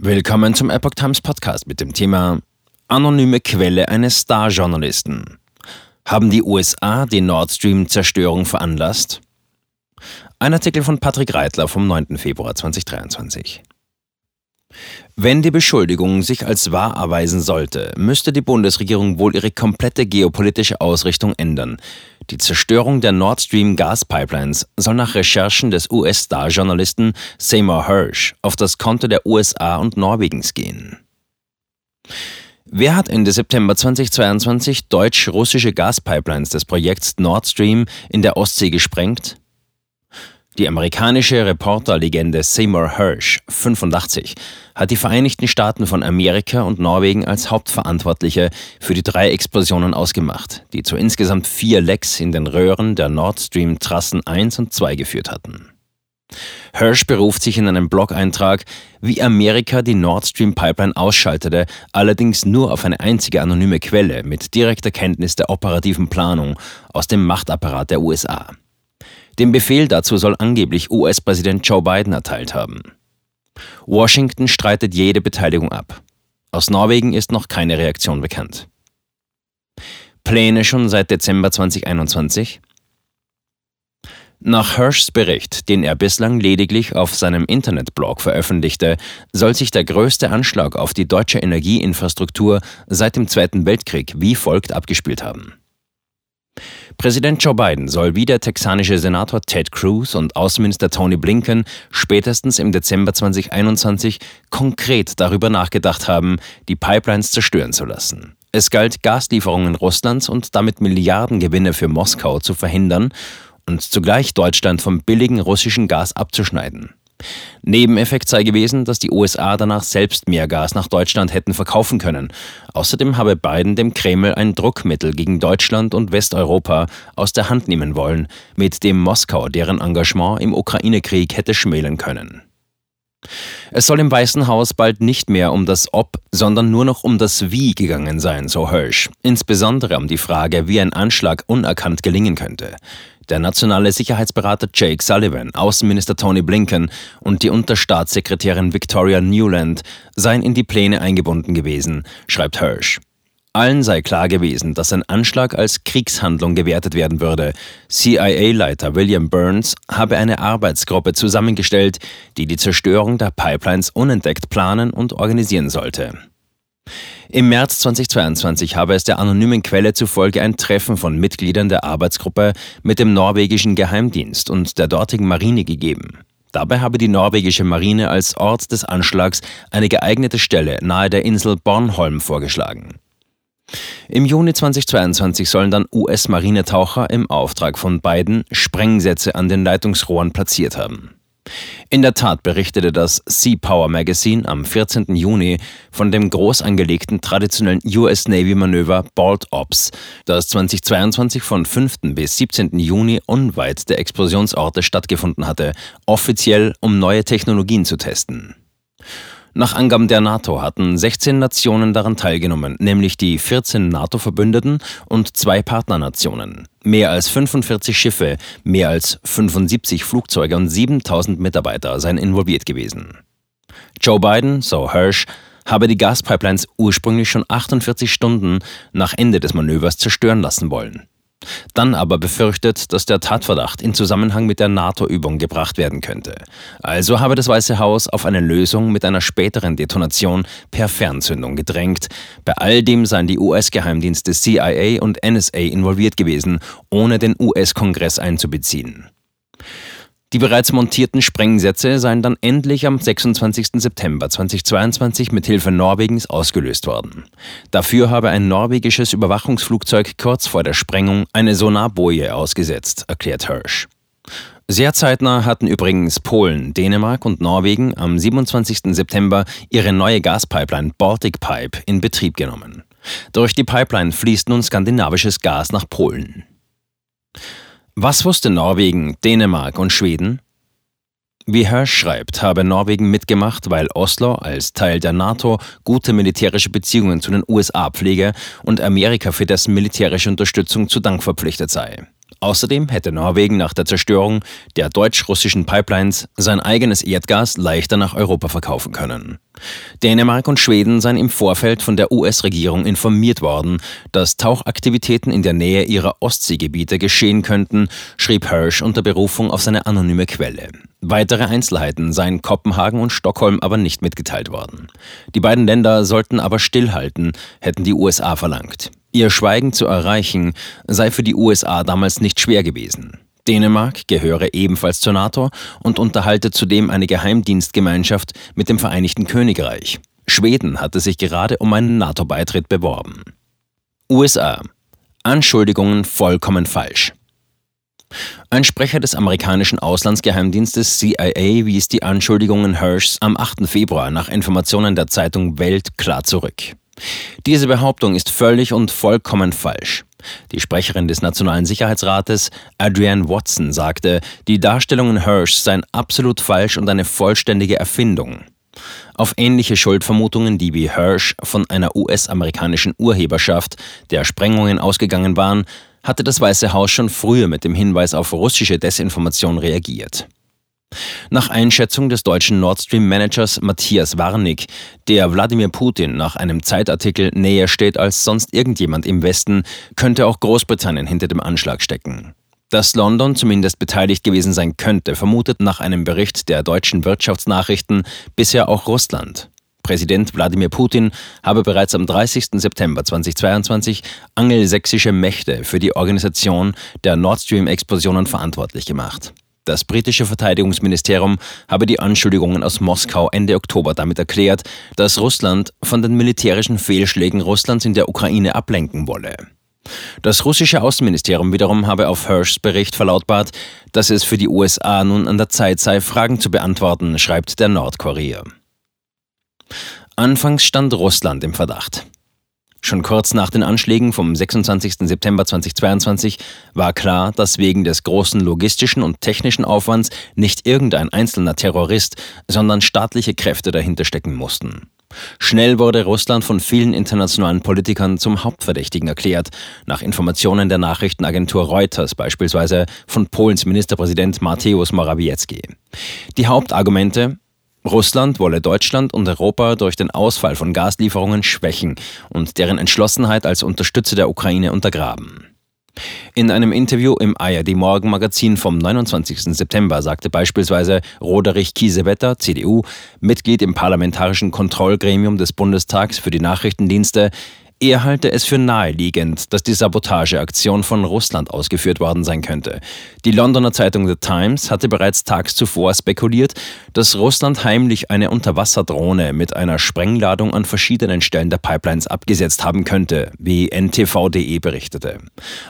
Willkommen zum Epoch Times Podcast mit dem Thema Anonyme Quelle eines Star-Journalisten. Haben die USA die Nord Stream-Zerstörung veranlasst? Ein Artikel von Patrick Reitler vom 9. Februar 2023. Wenn die Beschuldigung sich als wahr erweisen sollte, müsste die Bundesregierung wohl ihre komplette geopolitische Ausrichtung ändern. Die Zerstörung der Nord Stream Gaspipelines soll nach Recherchen des US-Star-Journalisten Seymour Hirsch auf das Konto der USA und Norwegens gehen. Wer hat Ende September 2022 deutsch-russische Gaspipelines des Projekts Nord Stream in der Ostsee gesprengt? Die amerikanische Reporterlegende Seymour Hirsch, 85, hat die Vereinigten Staaten von Amerika und Norwegen als Hauptverantwortliche für die drei Explosionen ausgemacht, die zu insgesamt vier Lecks in den Röhren der Nord Stream Trassen 1 und 2 geführt hatten. Hirsch beruft sich in einem Blog-Eintrag, wie Amerika die Nord Stream Pipeline ausschaltete, allerdings nur auf eine einzige anonyme Quelle mit direkter Kenntnis der operativen Planung aus dem Machtapparat der USA. Den Befehl dazu soll angeblich US-Präsident Joe Biden erteilt haben. Washington streitet jede Beteiligung ab. Aus Norwegen ist noch keine Reaktion bekannt. Pläne schon seit Dezember 2021? Nach Hirschs Bericht, den er bislang lediglich auf seinem Internetblog veröffentlichte, soll sich der größte Anschlag auf die deutsche Energieinfrastruktur seit dem Zweiten Weltkrieg wie folgt abgespielt haben. Präsident Joe Biden soll wie der texanische Senator Ted Cruz und Außenminister Tony Blinken spätestens im Dezember 2021 konkret darüber nachgedacht haben, die Pipelines zerstören zu lassen. Es galt, Gaslieferungen Russlands und damit Milliardengewinne für Moskau zu verhindern und zugleich Deutschland vom billigen russischen Gas abzuschneiden. Nebeneffekt sei gewesen, dass die USA danach selbst mehr Gas nach Deutschland hätten verkaufen können. Außerdem habe Biden dem Kreml ein Druckmittel gegen Deutschland und Westeuropa aus der Hand nehmen wollen, mit dem Moskau deren Engagement im Ukraine-Krieg hätte schmälern können. Es soll im Weißen Haus bald nicht mehr um das Ob, sondern nur noch um das Wie gegangen sein, so Hirsch. Insbesondere um die Frage, wie ein Anschlag unerkannt gelingen könnte. Der nationale Sicherheitsberater Jake Sullivan, Außenminister Tony Blinken und die Unterstaatssekretärin Victoria Newland seien in die Pläne eingebunden gewesen, schreibt Hirsch. Allen sei klar gewesen, dass ein Anschlag als Kriegshandlung gewertet werden würde. CIA-Leiter William Burns habe eine Arbeitsgruppe zusammengestellt, die die Zerstörung der Pipelines unentdeckt planen und organisieren sollte. Im März 2022 habe es der anonymen Quelle zufolge ein Treffen von Mitgliedern der Arbeitsgruppe mit dem norwegischen Geheimdienst und der dortigen Marine gegeben. Dabei habe die norwegische Marine als Ort des Anschlags eine geeignete Stelle nahe der Insel Bornholm vorgeschlagen. Im Juni 2022 sollen dann US-Marinetaucher im Auftrag von Biden Sprengsätze an den Leitungsrohren platziert haben. In der Tat berichtete das Sea Power Magazine am 14. Juni von dem groß angelegten traditionellen US Navy Manöver Bolt Ops, das 2022 von 5. bis 17. Juni unweit der Explosionsorte stattgefunden hatte, offiziell um neue Technologien zu testen. Nach Angaben der NATO hatten 16 Nationen daran teilgenommen, nämlich die 14 NATO-Verbündeten und zwei Partnernationen. Mehr als 45 Schiffe, mehr als 75 Flugzeuge und 7000 Mitarbeiter seien involviert gewesen. Joe Biden, so Hirsch, habe die Gaspipelines ursprünglich schon 48 Stunden nach Ende des Manövers zerstören lassen wollen. Dann aber befürchtet, dass der Tatverdacht in Zusammenhang mit der NATO-Übung gebracht werden könnte. Also habe das Weiße Haus auf eine Lösung mit einer späteren Detonation per Fernzündung gedrängt. Bei all dem seien die US-Geheimdienste CIA und NSA involviert gewesen, ohne den US-Kongress einzubeziehen. Die bereits montierten Sprengsätze seien dann endlich am 26. September 2022 mit Hilfe Norwegens ausgelöst worden. Dafür habe ein norwegisches Überwachungsflugzeug kurz vor der Sprengung eine Sonarboje ausgesetzt, erklärt Hirsch. Sehr zeitnah hatten übrigens Polen, Dänemark und Norwegen am 27. September ihre neue Gaspipeline Baltic Pipe in Betrieb genommen. Durch die Pipeline fließt nun skandinavisches Gas nach Polen. Was wusste Norwegen, Dänemark und Schweden? Wie Hirsch schreibt, habe Norwegen mitgemacht, weil Oslo als Teil der NATO gute militärische Beziehungen zu den USA pflege und Amerika für dessen militärische Unterstützung zu Dank verpflichtet sei. Außerdem hätte Norwegen nach der Zerstörung der deutsch-russischen Pipelines sein eigenes Erdgas leichter nach Europa verkaufen können. Dänemark und Schweden seien im Vorfeld von der US-Regierung informiert worden, dass Tauchaktivitäten in der Nähe ihrer Ostseegebiete geschehen könnten, schrieb Hirsch unter Berufung auf seine anonyme Quelle. Weitere Einzelheiten seien Kopenhagen und Stockholm aber nicht mitgeteilt worden. Die beiden Länder sollten aber stillhalten, hätten die USA verlangt. Ihr Schweigen zu erreichen sei für die USA damals nicht schwer gewesen. Dänemark gehöre ebenfalls zur NATO und unterhalte zudem eine Geheimdienstgemeinschaft mit dem Vereinigten Königreich. Schweden hatte sich gerade um einen NATO-Beitritt beworben. USA. Anschuldigungen vollkommen falsch. Ein Sprecher des amerikanischen Auslandsgeheimdienstes CIA wies die Anschuldigungen Hirschs am 8. Februar nach Informationen der Zeitung Welt klar zurück. Diese Behauptung ist völlig und vollkommen falsch. Die Sprecherin des Nationalen Sicherheitsrates, Adrienne Watson, sagte, die Darstellungen Hirsch seien absolut falsch und eine vollständige Erfindung. Auf ähnliche Schuldvermutungen, die wie Hirsch von einer US-amerikanischen Urheberschaft der Sprengungen ausgegangen waren, hatte das Weiße Haus schon früher mit dem Hinweis auf russische Desinformation reagiert. Nach Einschätzung des deutschen Nord Stream-Managers Matthias Warnig, der Wladimir Putin nach einem Zeitartikel näher steht als sonst irgendjemand im Westen, könnte auch Großbritannien hinter dem Anschlag stecken. Dass London zumindest beteiligt gewesen sein könnte, vermutet nach einem Bericht der deutschen Wirtschaftsnachrichten bisher auch Russland. Präsident Wladimir Putin habe bereits am 30. September 2022 angelsächsische Mächte für die Organisation der Nord Stream-Explosionen verantwortlich gemacht. Das britische Verteidigungsministerium habe die Anschuldigungen aus Moskau Ende Oktober damit erklärt, dass Russland von den militärischen Fehlschlägen Russlands in der Ukraine ablenken wolle. Das russische Außenministerium wiederum habe auf Hirschs Bericht verlautbart, dass es für die USA nun an der Zeit sei, Fragen zu beantworten, schreibt der Nordkorea. Anfangs stand Russland im Verdacht. Schon kurz nach den Anschlägen vom 26. September 2022 war klar, dass wegen des großen logistischen und technischen Aufwands nicht irgendein einzelner Terrorist, sondern staatliche Kräfte dahinter stecken mussten. Schnell wurde Russland von vielen internationalen Politikern zum Hauptverdächtigen erklärt, nach Informationen der Nachrichtenagentur Reuters beispielsweise von Polens Ministerpräsident Mateusz Morawiecki. Die Hauptargumente Russland wolle Deutschland und Europa durch den Ausfall von Gaslieferungen schwächen und deren Entschlossenheit als Unterstützer der Ukraine untergraben. In einem Interview im ARD Morgenmagazin vom 29. September sagte beispielsweise Roderich Kiesewetter, CDU, Mitglied im parlamentarischen Kontrollgremium des Bundestags für die Nachrichtendienste, er halte es für naheliegend, dass die Sabotageaktion von Russland ausgeführt worden sein könnte. Die Londoner Zeitung The Times hatte bereits tags zuvor spekuliert, dass Russland heimlich eine Unterwasserdrohne mit einer Sprengladung an verschiedenen Stellen der Pipelines abgesetzt haben könnte, wie NTV.de berichtete.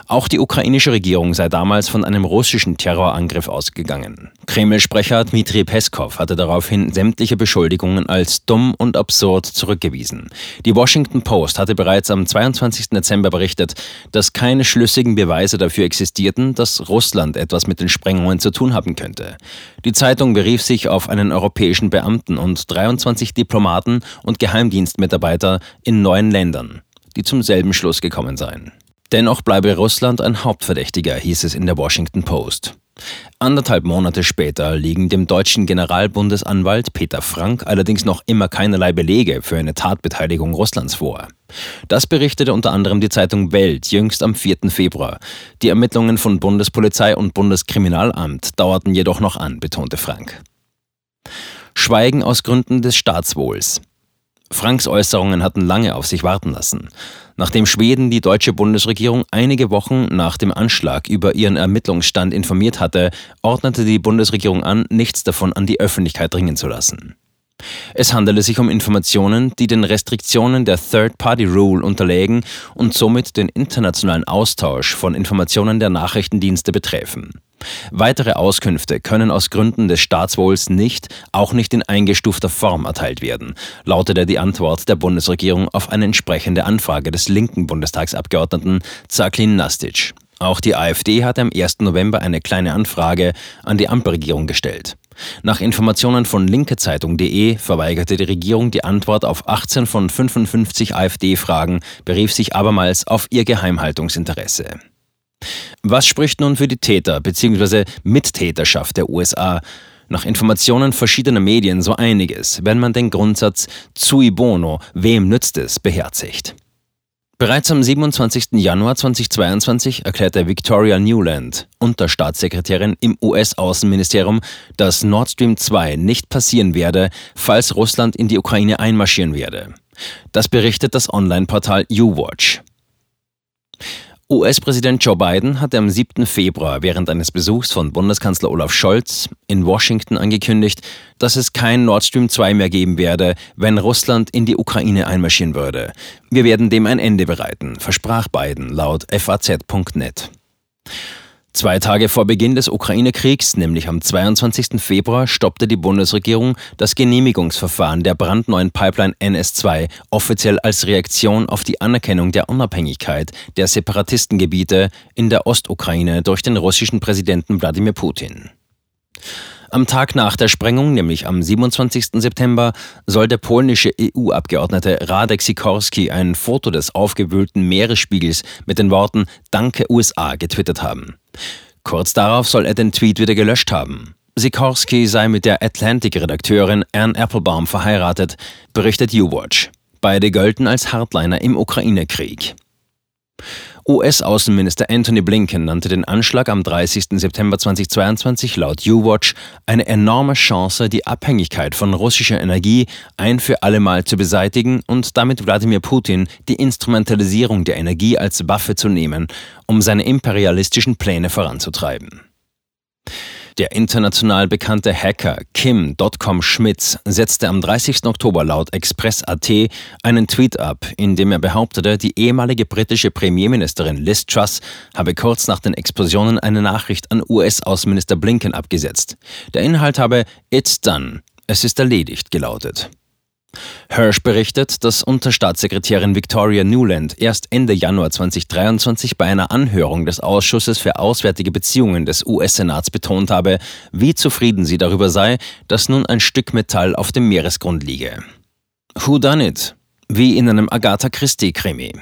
Auch die ukrainische Regierung sei damals von einem russischen Terrorangriff ausgegangen. Kreml-Sprecher Dmitri Peskov hatte daraufhin sämtliche Beschuldigungen als dumm und absurd zurückgewiesen. Die Washington Post hatte bereits bereits am 22. Dezember berichtet, dass keine schlüssigen Beweise dafür existierten, dass Russland etwas mit den Sprengungen zu tun haben könnte. Die Zeitung berief sich auf einen europäischen Beamten und 23 Diplomaten und Geheimdienstmitarbeiter in neun Ländern, die zum selben Schluss gekommen seien. Dennoch bleibe Russland ein Hauptverdächtiger, hieß es in der Washington Post. Anderthalb Monate später liegen dem deutschen Generalbundesanwalt Peter Frank allerdings noch immer keinerlei Belege für eine Tatbeteiligung Russlands vor. Das berichtete unter anderem die Zeitung Welt jüngst am 4. Februar. Die Ermittlungen von Bundespolizei und Bundeskriminalamt dauerten jedoch noch an, betonte Frank. Schweigen aus Gründen des Staatswohls. Franks Äußerungen hatten lange auf sich warten lassen. Nachdem Schweden die deutsche Bundesregierung einige Wochen nach dem Anschlag über ihren Ermittlungsstand informiert hatte, ordnete die Bundesregierung an, nichts davon an die Öffentlichkeit dringen zu lassen. Es handele sich um Informationen, die den Restriktionen der Third-Party-Rule unterlägen und somit den internationalen Austausch von Informationen der Nachrichtendienste betreffen. Weitere Auskünfte können aus Gründen des Staatswohls nicht, auch nicht in eingestufter Form erteilt werden, lautete die Antwort der Bundesregierung auf eine entsprechende Anfrage des linken Bundestagsabgeordneten Zaklin Nastic. Auch die AfD hat am 1. November eine kleine Anfrage an die Ampelregierung gestellt. Nach Informationen von linkezeitung.de verweigerte die Regierung die Antwort auf 18 von 55 AfD-Fragen, berief sich abermals auf ihr Geheimhaltungsinteresse. Was spricht nun für die Täter bzw. Mittäterschaft der USA? Nach Informationen verschiedener Medien so einiges, wenn man den Grundsatz Cui bono, wem nützt es, beherzigt. Bereits am 27. Januar 2022 erklärte Victoria Newland, Unterstaatssekretärin im US-Außenministerium, dass Nord Stream 2 nicht passieren werde, falls Russland in die Ukraine einmarschieren werde. Das berichtet das Online-Portal U-Watch. US-Präsident Joe Biden hatte am 7. Februar während eines Besuchs von Bundeskanzler Olaf Scholz in Washington angekündigt, dass es kein Nord Stream 2 mehr geben werde, wenn Russland in die Ukraine einmarschieren würde. Wir werden dem ein Ende bereiten, versprach Biden laut FAZ.net. Zwei Tage vor Beginn des Ukraine-Kriegs, nämlich am 22. Februar, stoppte die Bundesregierung das Genehmigungsverfahren der brandneuen Pipeline NS2 offiziell als Reaktion auf die Anerkennung der Unabhängigkeit der Separatistengebiete in der Ostukraine durch den russischen Präsidenten Wladimir Putin. Am Tag nach der Sprengung, nämlich am 27. September, soll der polnische EU-Abgeordnete Radek Sikorski ein Foto des aufgewühlten Meeresspiegels mit den Worten Danke USA getwittert haben. Kurz darauf soll er den Tweet wieder gelöscht haben. Sikorski sei mit der Atlantic-Redakteurin Anne Applebaum verheiratet, berichtet U-Watch. Beide gelten als Hardliner im Ukraine-Krieg. US-Außenminister Anthony Blinken nannte den Anschlag am 30. September 2022 laut U-Watch eine enorme Chance, die Abhängigkeit von russischer Energie ein für allemal zu beseitigen und damit Wladimir Putin die Instrumentalisierung der Energie als Waffe zu nehmen, um seine imperialistischen Pläne voranzutreiben. Der international bekannte Hacker Kim Dotcom Schmitz setzte am 30. Oktober laut Express.at einen Tweet ab, in dem er behauptete, die ehemalige britische Premierministerin Liz Truss habe kurz nach den Explosionen eine Nachricht an US-Außenminister Blinken abgesetzt. Der Inhalt habe It's done, es ist erledigt gelautet. Hirsch berichtet, dass Unterstaatssekretärin Victoria Newland erst Ende Januar 2023 bei einer Anhörung des Ausschusses für Auswärtige Beziehungen des US-Senats betont habe, wie zufrieden sie darüber sei, dass nun ein Stück Metall auf dem Meeresgrund liege. Who done it? Wie in einem Agatha Christie-Krimi.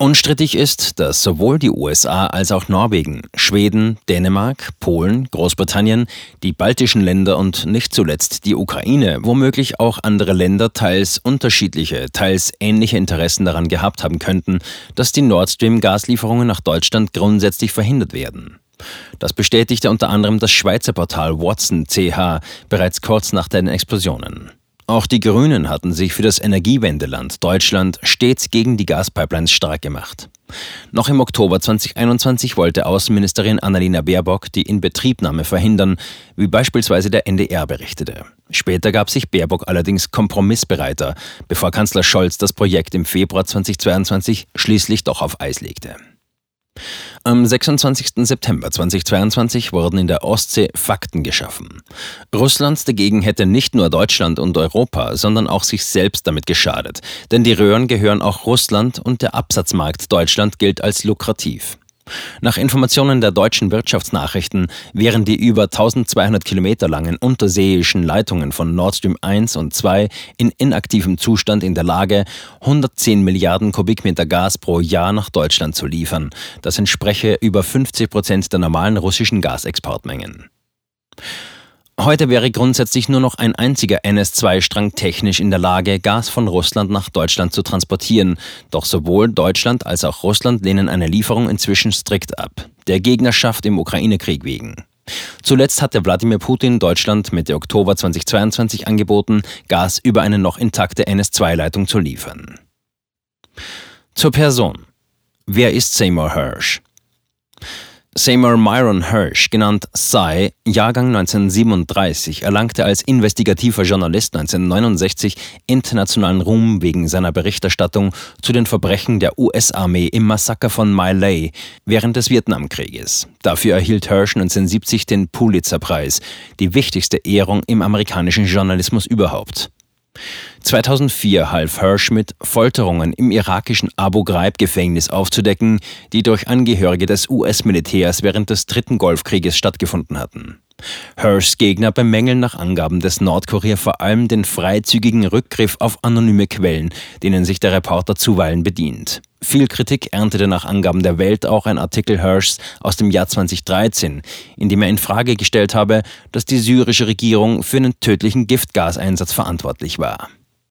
Unstrittig ist, dass sowohl die USA als auch Norwegen, Schweden, Dänemark, Polen, Großbritannien, die baltischen Länder und nicht zuletzt die Ukraine, womöglich auch andere Länder teils unterschiedliche, teils ähnliche Interessen daran gehabt haben könnten, dass die Nord Stream Gaslieferungen nach Deutschland grundsätzlich verhindert werden. Das bestätigte unter anderem das Schweizer Portal Watson CH bereits kurz nach den Explosionen. Auch die Grünen hatten sich für das Energiewendeland Deutschland stets gegen die Gaspipelines stark gemacht. Noch im Oktober 2021 wollte Außenministerin Annalena Baerbock die Inbetriebnahme verhindern, wie beispielsweise der NDR berichtete. Später gab sich Baerbock allerdings kompromissbereiter, bevor Kanzler Scholz das Projekt im Februar 2022 schließlich doch auf Eis legte. Am 26. September 2022 wurden in der Ostsee Fakten geschaffen. Russland dagegen hätte nicht nur Deutschland und Europa, sondern auch sich selbst damit geschadet, denn die Röhren gehören auch Russland und der Absatzmarkt Deutschland gilt als lukrativ. Nach Informationen der deutschen Wirtschaftsnachrichten wären die über 1200 Kilometer langen unterseeischen Leitungen von Nord Stream 1 und 2 in inaktivem Zustand in der Lage, 110 Milliarden Kubikmeter Gas pro Jahr nach Deutschland zu liefern. Das entspreche über 50 Prozent der normalen russischen Gasexportmengen. Heute wäre grundsätzlich nur noch ein einziger NS2-Strang technisch in der Lage, Gas von Russland nach Deutschland zu transportieren. Doch sowohl Deutschland als auch Russland lehnen eine Lieferung inzwischen strikt ab. Der Gegnerschaft im Ukraine-Krieg wegen. Zuletzt hatte Wladimir Putin Deutschland Mitte Oktober 2022 angeboten, Gas über eine noch intakte NS2-Leitung zu liefern. Zur Person. Wer ist Seymour Hirsch? Seymour Myron Hirsch, genannt Cy, Jahrgang 1937, erlangte als investigativer Journalist 1969 internationalen Ruhm wegen seiner Berichterstattung zu den Verbrechen der US-Armee im Massaker von My Lai während des Vietnamkrieges. Dafür erhielt Hirsch 1970 den Pulitzer-Preis, die wichtigste Ehrung im amerikanischen Journalismus überhaupt. 2004 half Hirsch mit, Folterungen im irakischen Abu Ghraib-Gefängnis aufzudecken, die durch Angehörige des US-Militärs während des dritten Golfkrieges stattgefunden hatten. Hirschs Gegner bemängeln nach Angaben des Nordkurier vor allem den freizügigen Rückgriff auf anonyme Quellen, denen sich der Reporter zuweilen bedient. Viel Kritik erntete nach Angaben der Welt auch ein Artikel Hirschs aus dem Jahr 2013, in dem er in Frage gestellt habe, dass die syrische Regierung für einen tödlichen Giftgaseinsatz verantwortlich war.